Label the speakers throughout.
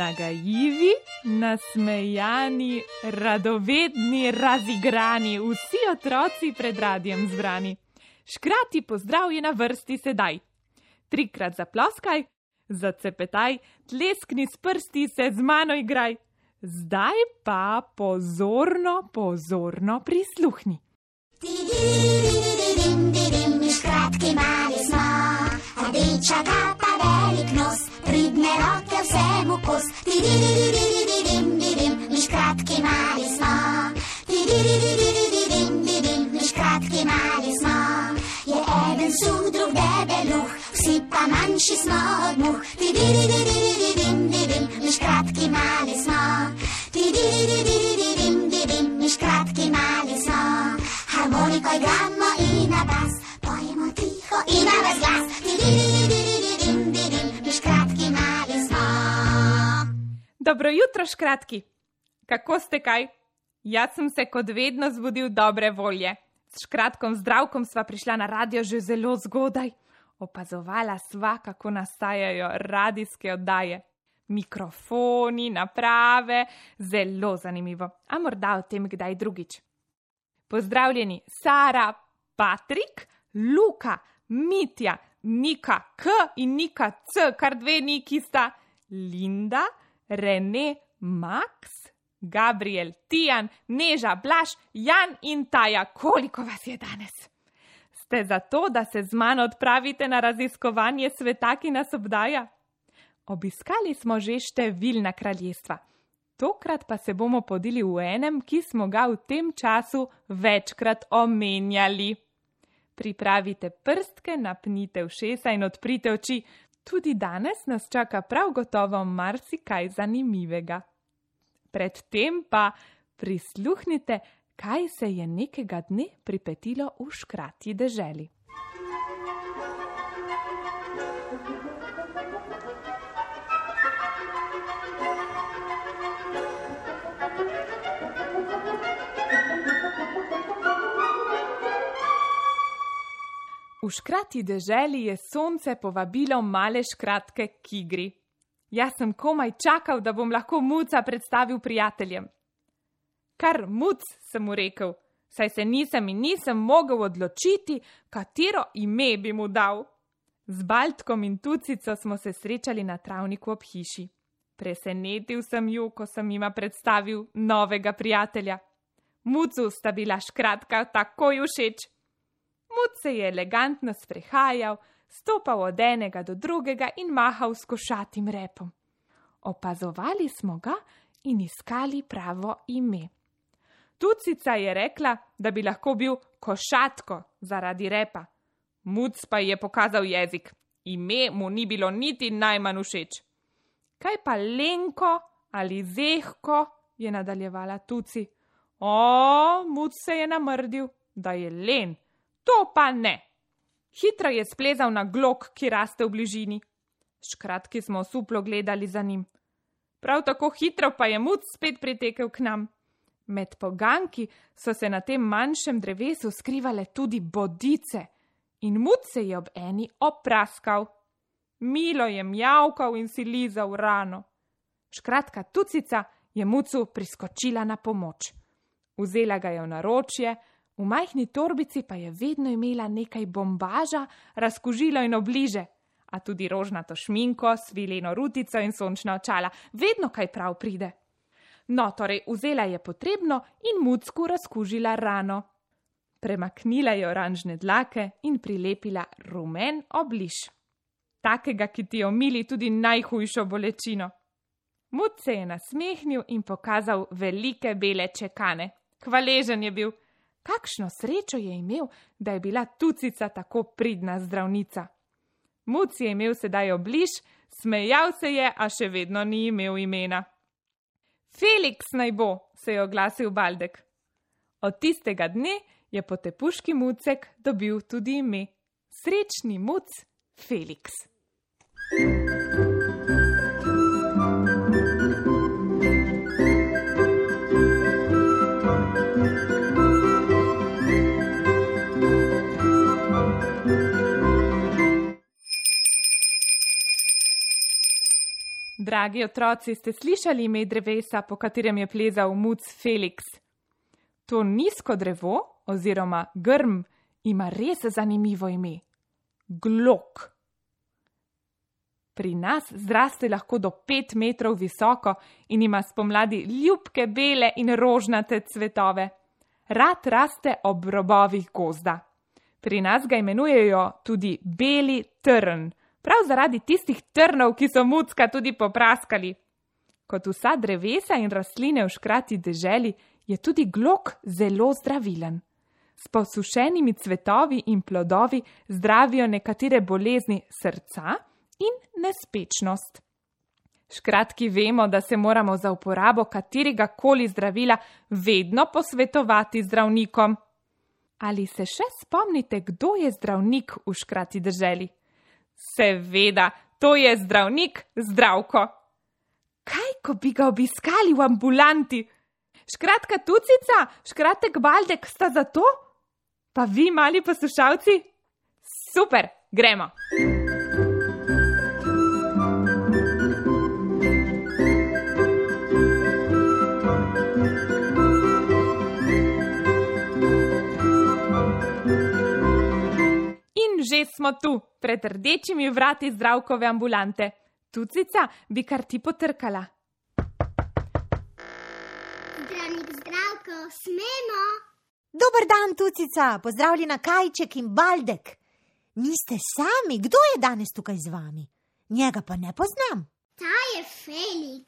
Speaker 1: Nagajivi, nasmejani, radovedni, razigrani, vsi otroci pred radijem zbrani. Škrati pozdrav je na vrsti sedaj. Trikrat zaploskaj, zacepetaj, tleskni s prsti se z mano igraj. Zdaj pa pozorno, pozorno prisluhni.
Speaker 2: Škratki mali smo, rdeča kapa, velik nos, pridne roke vsemu kos. Mi škratki mali smo, mi škratki mali smo. Je eden suh, drug debeluh, vsi pa manjši smo od muh. Mi škratki mali smo, mi škratki mali smo. Harmoniko igramo
Speaker 1: Dobro jutro, škratki. Kako ste kaj? Jaz sem se kot vedno zbudil dobre volje. S škratkom zdravkom sva prišla na radio že zelo zgodaj. Opazovala sva, kako nastajajo radijske oddaje. Mikrofoni, naprave, zelo zanimivo. A morda o tem kdaj drugič. Pozdravljeni, Sara, Patrik, Luka, Mitja, Nika K in Nika C, kar dve Niki sta, Linda, Rene, Max, Gabriel, Tijan, Neža, Blaž, Jan in Taja. Koliko vas je danes? Ste za to, da se z mano odpravite na raziskovanje sveta, ki nas obdaja? Obiskali smo že številna kraljestva. Tokrat pa se bomo podili v enem, ki smo ga v tem času večkrat omenjali. Pripravite prstke, napnite ušesa in odprite oči. Tudi danes nas čaka prav gotovo marsikaj zanimivega. Predtem pa prisluhnite, kaj se je nekega dne pripetilo v škrati deželi. V škrati deželi je sonce povabilo male škratke k igri. Jaz sem komaj čakal, da bom lahko muca predstavil prijateljem. Kar muc, sem mu rekel, saj se nisem in nisem mogel odločiti, katero ime bi mu dal. Z Baltkom in Tucico smo se srečali na travniku ob hiši. Presenetil sem ju, ko sem jima predstavil novega prijatelja. Mucu sta bila škratka takoj všeč. Muc se je elegantno sprehajal, stopal od enega do drugega in mahal s košatim repom. Opazovali smo ga in iskali pravo ime. Tucica je rekla, da bi lahko bil košatko zaradi repa. Muc pa je pokazal jezik. Ime mu ni bilo niti najmanj všeč. Kaj pa Lenko ali Zehko, je nadaljevala Tuci. O, muc se je namrdil, da je len. To pa ne. Hitro je splezal na glok, ki raste v bližini. Škratki smo suplo gledali za njim. Prav tako hitro pa je muc spet pritekel k nam. Med poganki so se na tem manjšem drevesu skrivale tudi bodice in muc se je ob eni opraskal. Milo je mjavkal in si lizal rano. Škratka tucica je mucu priskočila na pomoč. Vzela ga je v naročje, v majhni torbici pa je vedno imela nekaj bombaža, razkužilo in obliže, a tudi rožnato šminko, svileno rutico in sončna očala, vedno kaj prav pride. No, torej vzela je potrebno in mucku razkužila rano. Premaknila je oranžne dlake in prilepila rumen obliž. Takega, ki ti omili tudi najhujšo bolečino. Muc se je nasmehnil in pokazal velike bele čekane. Hvaležen je bil, kakšno srečo je imel, da je bila tucica tako pridna zdravnica. Muc je imel sedaj obliž, smejal se je, a še vedno ni imel imena. Felix naj bo, se je oglasil Baldek. Od tistega dne je potepuški mucek dobil tudi ime. Srečni muc Felix. Dragi otroci, ste slišali ime drevesa, po katerem je plezal muc Felix? To nizko drevo, oziroma grm, ima res zanimivo ime: Glok. Pri nas zraste lahko do pet metrov visoko in ima spomladi ljubke bele in rožnate cvetove. Rad raste ob robovih gozda. Pri nas ga imenujejo tudi beli trn, prav zaradi tistih trnov, ki so mucka tudi popraskali. Kot vsa drevesa in rastline v škrati deželi, je tudi glok zelo zdravilen. S posušenimi cvetovi in plodovi zdravijo nekatere bolezni srca in nespečnost. Škratki vemo, da se moramo za uporabo katerega koli zdravila vedno posvetovati zdravnikom. Ali se še spomnite, kdo je zdravnik v škrati državi? Seveda, to je zdravnik zdravko. Kaj, ko bi ga obiskali v ambulanti? Škratka, tucica, škratek baldek sta za to? Pa vi, mali poslušalci? Super, gremo! Že smo tu, pred rdečimi vrati zdravkove ambulante. Tucica bi kar ti potrkala.
Speaker 2: Zdravnik zdravko, smemo?
Speaker 3: Dober dan, Tucica, pozdravljena Kajček in Baldek. Niste sami, kdo je danes tukaj z vami? Njega pa ne poznam.
Speaker 2: Ta je Felix,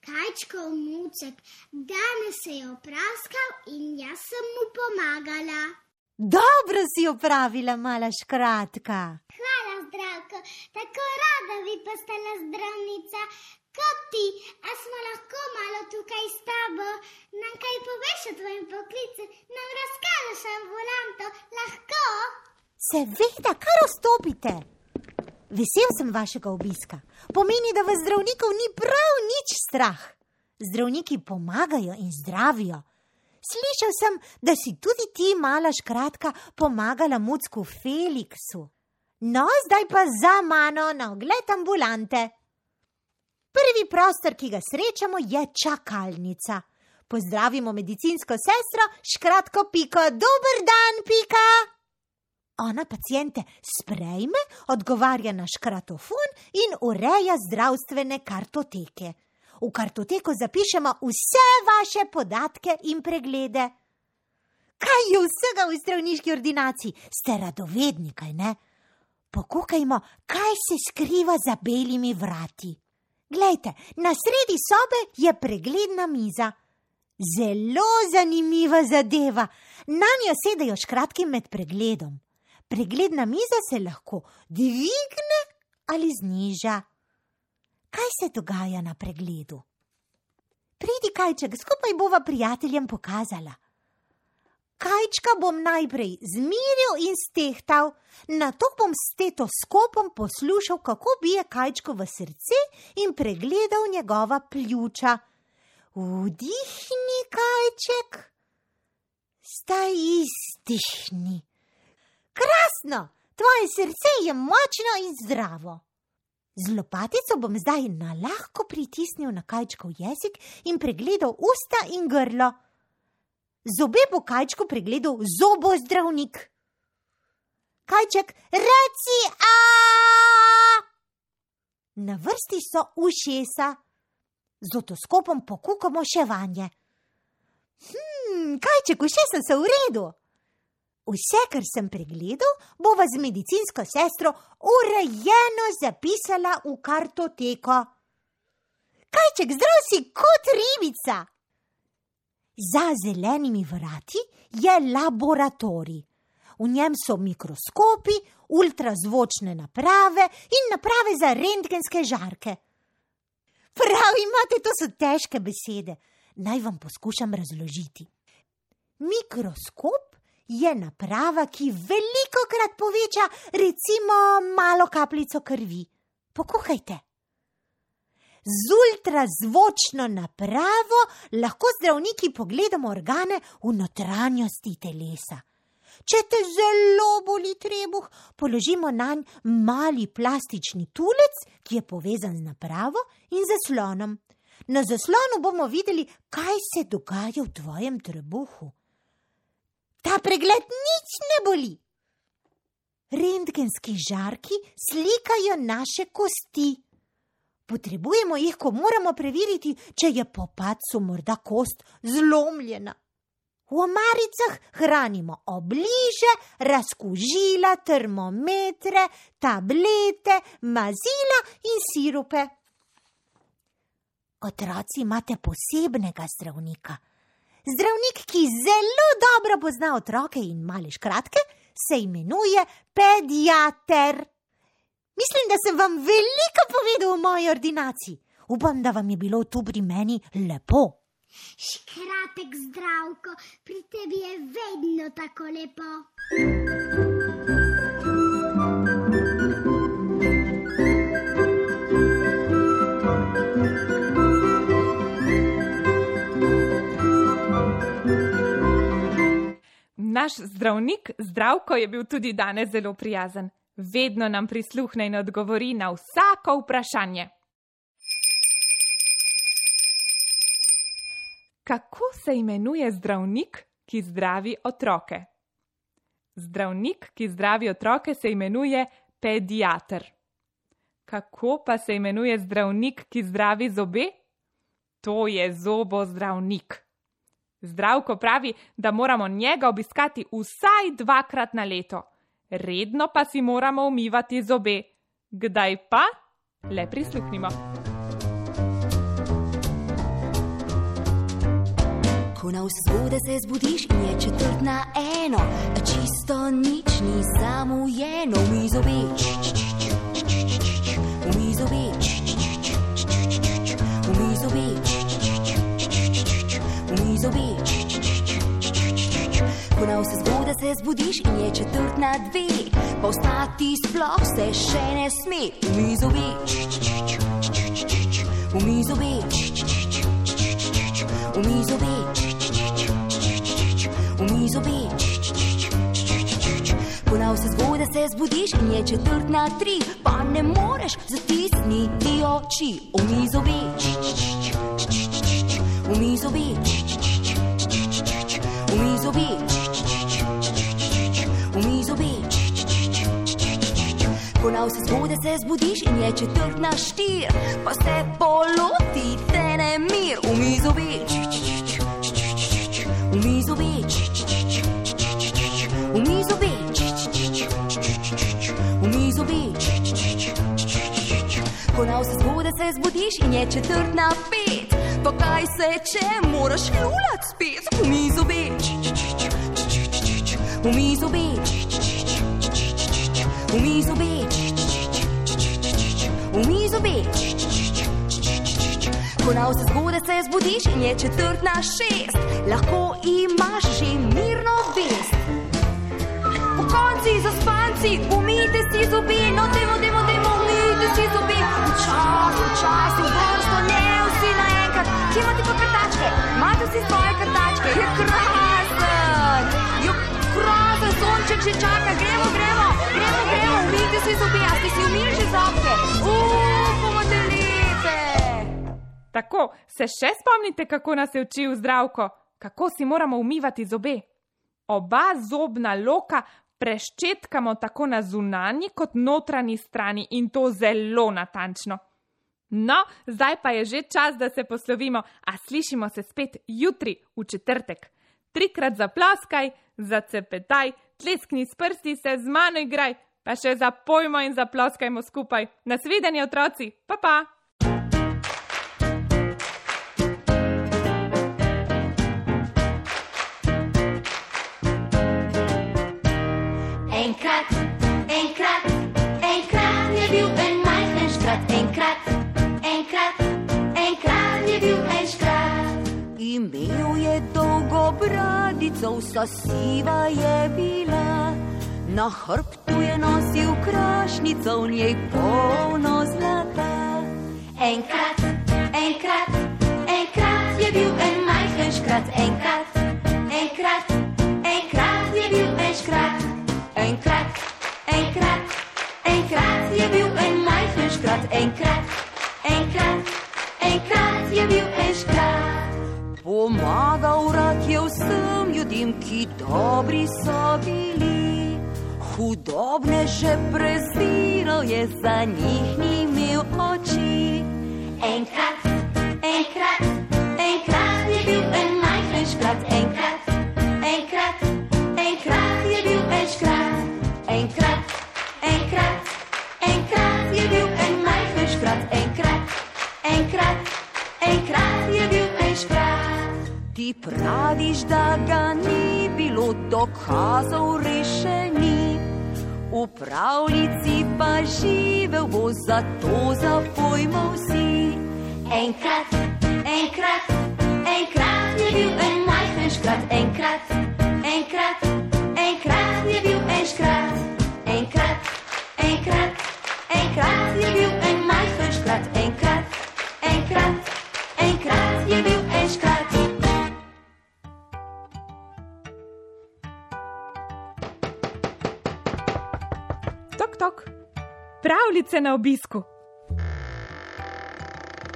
Speaker 2: Kajčkov mucek. Danes se je opraskal in jaz sem mu pomagala.
Speaker 3: Dobro si opravila, mala škratka.
Speaker 2: Hvala, zdravko, tako rada bi postala zdravnica. Kot ti, a smo lahko malo tukaj s tabo, nam kaj poveš o tvojem poklicu, nam razkažeš ambulanto, lahko?
Speaker 3: Seveda, kar ostopite. Vesel sem vašega obiska. Pomeni, da vas zdravnikov ni prav nič strah. Zdravniki pomagajo in zdravijo. Slišal sem, da si tudi ti, mala škratka, pomagala mucku Feliksu. No, zdaj pa za mano na ogled ambulante. Prvi prostor, ki ga srečamo, je čakalnica. Pozdravimo medicinsko sestro, škratko Piko, dober dan, Pika. Ona pacijente sprejme, odgovarja na škratofon in ureja zdravstvene kartoteke. V kartoteko zapišemo vse vaše podatke in preglede. Kaj je vsega v zdravniški ordinaciji? Ste radovedni, kaj ne? Pokukajmo, kaj se skriva za belimi vrati. Glejte, na sredi sobe je pregledna miza. Zelo zanimiva zadeva. Na njo sedajo škratki med pregledom. Pregledna miza se lahko dvigne ali zniža kaj se dogaja na pregledu. Pridi, kajček, skupaj bova prijateljem pokazala. Kajčka bom najprej zmiril in stehtal, na to bom s stetoskopom poslušal, kako bije kajčko v srce in pregledal njegova pljuča. Vdihni, kajček, staj izdihni. Krasno, tvoje srce je močno in zdravo. Z lopatico bom zdaj na lahko pritisnil na kajčkov jezik in pregledal usta in grlo. Zobe bo kajčko pregledal zobo zdravnik. Kajček, reci a! Na vrsti so ušesa, z otoskopom pokukamo še vanje. Hm, kajček, ušesa so v redu. Vse, kar sem pregledal, bova z medicinsko sestro urejeno zapisala v kartoteko. Kajček, zdrav si kot ribica. Za zelenimi vrati je laboratorij. V njem so mikroskopi, ultrazvočne naprave in naprave za rentgenske žarke. Prav imate, to so težke besede. Naj vam poskušam razložiti. Mikroskop je naprava, ki veliko krat poveča, recimo, malo kapljico krvi. Pokuhajte. Z ultrazvočno napravo lahko zdravniki pogledamo organe v notranjosti telesa. Če te zelo boli trebuh, položimo na nj mali plastični tulec, ki je povezan z napravo in zaslonom. Na zaslonu bomo videli, kaj se dogaja v tvojem trebuhu. Ta pregled nič ne boli. Rentgenski žarki slikajo naše kosti. Potrebujemo jih, ko moramo preveriti, če je po padcu morda kost zlomljena. V omaricah hranimo obliže, razkužila, termometre, tablete, mazila in sirupe. Otroci imate posebnega zdravnika. Zdravnik, ki zelo dobro pozna otroke in male škratke, se imenuje pediater. Mislim, da sem vam veliko povedal o moji ordinaciji. Upam, da vam je bilo tu pri meni lepo.
Speaker 2: Škratek zdravko, pri tebi je vedno tako lepo.
Speaker 1: Naš zdravnik zdravko je bil tudi danes zelo prijazen. Vedno nam prisluhne in odgovori na vsako vprašanje. Kako se imenuje zdravnik, ki zdravi otroke? Zdravnik, ki zdravi otroke, se imenuje pediater. Kako pa se imenuje zdravnik, ki zdravi zobe? To je zobozdravnik. Zdravko pravi, da moramo njega obiskati vsaj dvakrat na leto, redno pa si moramo umivati zobe. Kdaj pa? Le prisluhnimo.
Speaker 4: Ko na vzhode se zbudiš in je četrt na eno, čisto nič ni zamujeno, mi zobe, mi zobe. Ko na vse zgode se zbudiš in je četrt na dve, pa vstati sploh se še ne sme, mi zobe, mi zobe, mi zobe. Umi zobe. Ko na vse zgode se zbudiš in je četrt na tri, pa ne moreš zatisniti oči. Umi zobe. Umi zobe. Umi zobe. Umi zobe. Ko na vse zgode se zbudiš in je četrt na štir, pa se poloti te ne mir. Umi zobe. Umi zobe. Umi zobe. Umi zobe. Ko na vse zgode se zbudiš in je četrt na pet, pa kaj se če moraš ljulat Umi zobe. Umi zobe. Umi zobe. Ko na vse zgode se zbudiš in je četrt na šest, lahko imaš že mirno vest. Po konci za spanci, umijte si zobe, no demo, demo, demo, umijte si zobe. Čas, čas, vrsto, ne vsi naenkrat. Kje imate pa krtačke? Imate vsi svoje krtačke? Je krasen! Že čaka, gremo, gremo, gremo, gremo, umijte si zobe, a ste si umili že zobke? Delite!
Speaker 1: Tako, se še spomnite, kako nas je učil zdravko, kako si moramo umivati zobe? Oba zobna loka preščetkamo tako na zunanji kot notranji strani in to zelo natančno. No, zdaj pa je že čas, da se poslovimo, a slišimo se spet jutri v četrtek. Trikrat zaploskaj, zacepetaj, tleskni s prsti, se z mano igraj, pa še zapojmo in zaploskajmo skupaj. Nasvidenje, otroci, pa pa!
Speaker 4: solza siva je bila, na hrbtu je nosil krašnico, v njej polno zlata.
Speaker 2: Enkrat, enkrat, enkrat je bil en majhen škrat, enkrat, enkrat, enkrat je bil en škrat,
Speaker 4: enkrat, enkrat, enkrat je bil en majhen škrat, enkrat, enkrat, enkrat je bil en škrat. Pomagal rad je vsem ljudem, ki dobri so bili. Hudobne že preziral je, za njih ni imel oči. Enkrat, enkrat, enkrat je bil en majhen škrat, enkrat, enkrat, enkrat je bil en škrat, enkrat, Ti praviš, da ga ni bilo dokazov rešeni. V pravljici pa živel bo, zato zapojmo vsi. Enkrat, enkrat, enkrat je bil en majhen škrat, enkrat, enkrat, enkrat je bil en škrat, enkrat, enkrat, enkrat je bil
Speaker 1: Pravljice na obisku.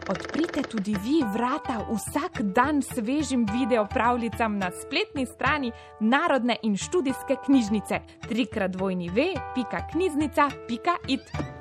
Speaker 1: Odprite tudi vi vrata vsak dan svežim video pravljicam na spletni strani Narodne in študijske knjižnice 3x2v.knjižnica.it.